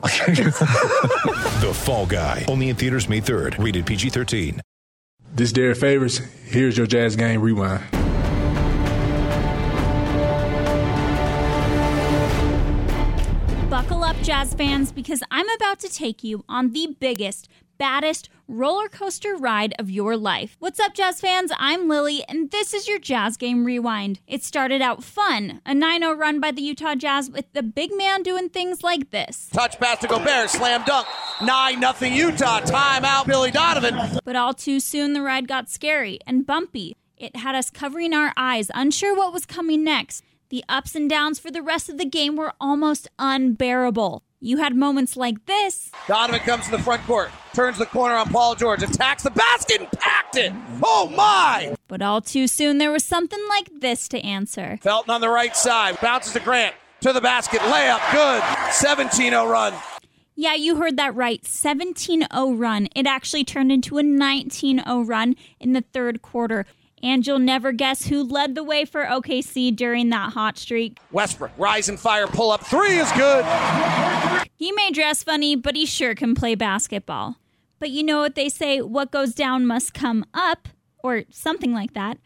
The Fall Guy. Only in theaters May 3rd. Rated PG-13. This is Derek Favors. Here's your Jazz Game Rewind. Buckle up, Jazz fans, because I'm about to take you on the biggest, baddest roller coaster ride of your life. What's up, Jazz fans? I'm Lily, and this is your Jazz Game Rewind. It started out fun, a 9 0 run by the Utah Jazz with the big man doing things like this. Touch pass to Gobert, slam dunk. 9 nothing Utah. Timeout, Billy Donovan. But all too soon, the ride got scary and bumpy. It had us covering our eyes, unsure what was coming next. The ups and downs for the rest of the game were almost unbearable. You had moments like this. Donovan comes to the front court, turns the corner on Paul George, attacks the basket and packed it. Oh my! But all too soon, there was something like this to answer. Felton on the right side, bounces to Grant, to the basket, layup, good. 17 0 run. Yeah, you heard that right. 17 0 run. It actually turned into a 19 0 run in the third quarter. And you'll never guess who led the way for OKC during that hot streak. Westbrook, rise and fire, pull up, three is good. He may dress funny, but he sure can play basketball. But you know what they say what goes down must come up, or something like that.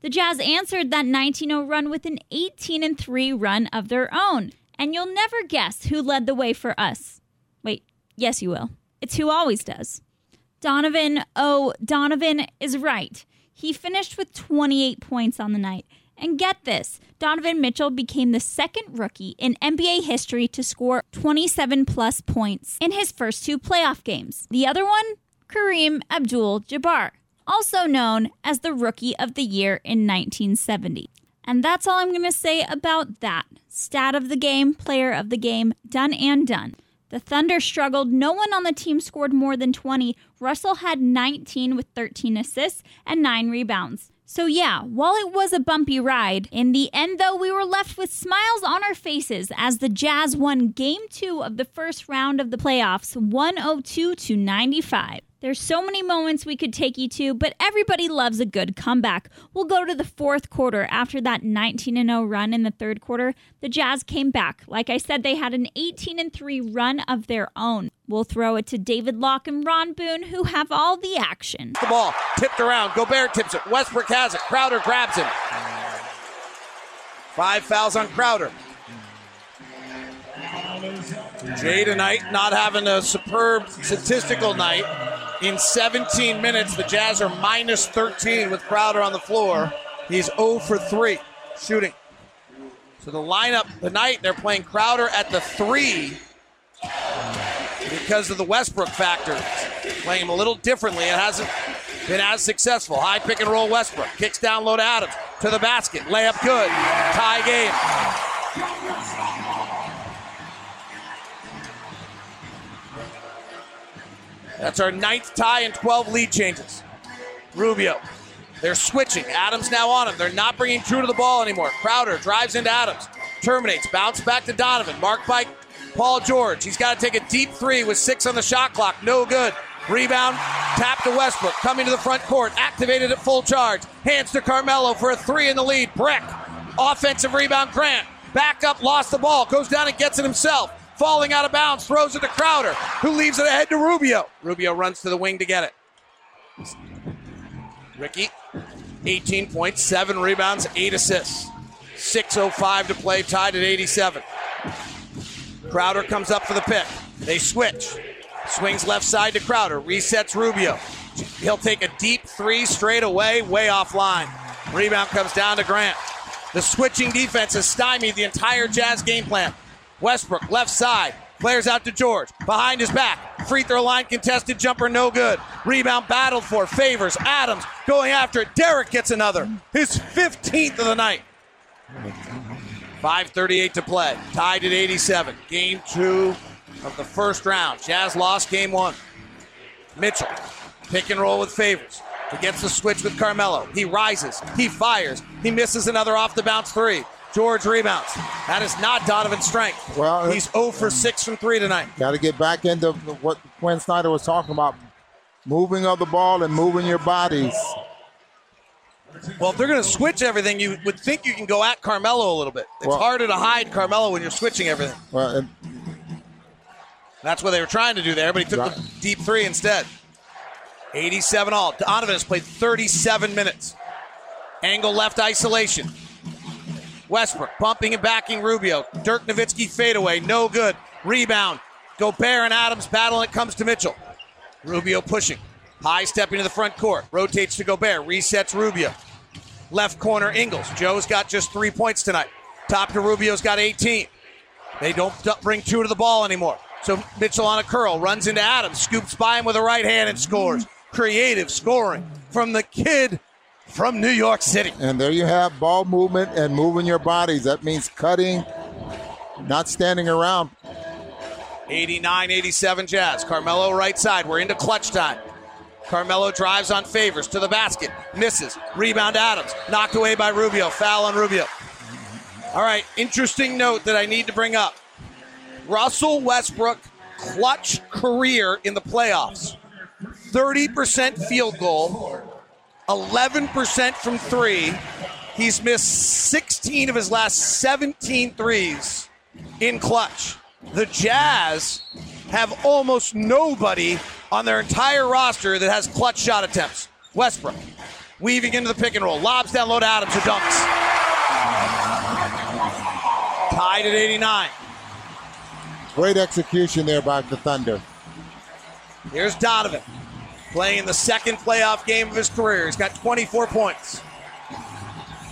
The Jazz answered that 19 0 run with an 18 3 run of their own. And you'll never guess who led the way for us. Wait, yes, you will. It's who always does. Donovan, oh, Donovan is right. He finished with 28 points on the night. And get this Donovan Mitchell became the second rookie in NBA history to score 27 plus points in his first two playoff games. The other one, Kareem Abdul Jabbar, also known as the Rookie of the Year in 1970. And that's all I'm going to say about that. Stat of the game, player of the game, done and done. The Thunder struggled. No one on the team scored more than 20. Russell had 19 with 13 assists and 9 rebounds. So, yeah, while it was a bumpy ride, in the end, though, we were left with smiles on our faces as the Jazz won game two of the first round of the playoffs 102 to 95. There's so many moments we could take you to, but everybody loves a good comeback. We'll go to the fourth quarter. After that 19 0 run in the third quarter, the Jazz came back. Like I said, they had an 18 3 run of their own. We'll throw it to David Locke and Ron Boone, who have all the action. The ball tipped around. Gobert tips it. Westbrook has it. Crowder grabs him. Five fouls on Crowder. Jae tonight not having a superb statistical night. In 17 minutes, the Jazz are minus 13 with Crowder on the floor. He's 0 for 3 shooting. So the lineup tonight, they're playing Crowder at the three because of the Westbrook factor. Playing him a little differently. It hasn't been as successful. High pick and roll Westbrook. Kicks down low to Adams. To the basket. Layup good. Tie game. That's our ninth tie and 12 lead changes. Rubio. They're switching. Adams now on him. They're not bringing Drew to the ball anymore. Crowder drives into Adams. Terminates. Bounce back to Donovan. Marked by Paul George. He's got to take a deep three with six on the shot clock. No good. Rebound. Tap to Westbrook. Coming to the front court. Activated at full charge. Hands to Carmelo for a three in the lead. Breck. Offensive rebound. Grant. Back up. Lost the ball. Goes down and gets it himself. Falling out of bounds. Throws it to Crowder, who leaves it ahead to Rubio. Rubio runs to the wing to get it. Ricky, 18 points, 7 rebounds, 8 assists. 6.05 to play, tied at 87. Crowder comes up for the pick. They switch. Swings left side to Crowder. Resets Rubio. He'll take a deep three straight away, way offline. Rebound comes down to Grant. The switching defense has stymied the entire Jazz game plan. Westbrook, left side. Players out to George. Behind his back. Free throw line contested jumper, no good. Rebound battled for. Favors. Adams going after it. Derek gets another. His 15th of the night. 5.38 to play. Tied at 87. Game two of the first round. Jazz lost game one. Mitchell Pick and roll with Favors. He gets the switch with Carmelo. He rises. He fires. He misses another off the bounce three. George rebounds. That is not Donovan's strength. Well, he's 0 for 6 from 3 tonight. Got to get back into what Quin Snyder was talking about moving of the ball and moving your bodies. Well, if they're going to switch everything, you would think you can go at Carmelo a little bit. It's Well- harder to hide Carmelo when you're switching everything. Well, and That's what they were trying to do there, but he took Right. the deep three instead. 87 all. Donovan has played 37 minutes. Angle left isolation. Westbrook bumping and backing Rubio. Dirk Nowitzki fadeaway, no good. Rebound. Gobert and Adams battle, and it comes to Mitchell. Rubio pushing. High stepping to the front court. Rotates to Gobert. Resets Rubio. Left corner Ingles. Joe's got just three points tonight. Top to Rubio's got 18. They don't bring two to the ball anymore. So Mitchell on a curl runs into Adams, scoops by him with a right hand and scores. Creative scoring from the kid from New York City. and there you have ball movement and moving your bodies. That means cutting, not standing around. 89 87 Jazz. Carmelo right side. We're into clutch time. Carmelo drives on favors to the basket. Misses. Rebound Adams. Knocked away by Rubio. Foul on Rubio. All right. Interesting note that I need to bring up Russell Westbrook, clutch career in the playoffs. 30% field goal, 11% from three. He's missed 16 of his last 17 threes in clutch. The Jazz have almost nobody on their entire roster that has clutch shot attempts. Westbrook weaving into the pick and roll, lobs down low to Adams, who dunks. Tied at 89. Great execution there by the Thunder. Here's Donovan playing the second playoff game of his career. He's got 24 points.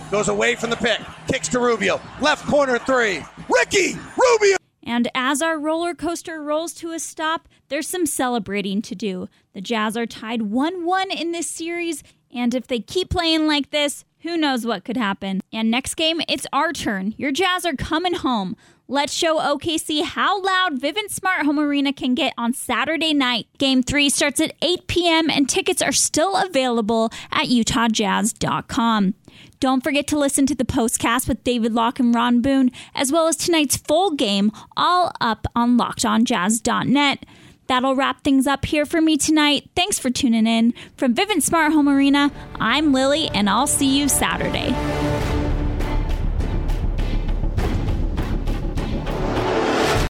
Goes away from the pick, kicks to Rubio, left corner three. Ricky Rubio. And as our roller coaster rolls to a stop, there's some celebrating to do. The Jazz are tied 1 1 in this series, and if they keep playing like this, who knows what could happen. And next game, it's our turn. Your Jazz are coming home. Let's show OKC how loud Vivint Smart Home Arena can get on Saturday night. Game 3 starts at 8 p.m., and tickets are still available at UtahJazz.com. Don't forget to listen to the postcast with David Locke and Ron Boone, as well as tonight's full game, all up on LockedOnJazz.net. That'll wrap things up here for me tonight. Thanks for tuning in. From Vivint Smart Home Arena, I'm Lily, and I'll see you Saturday.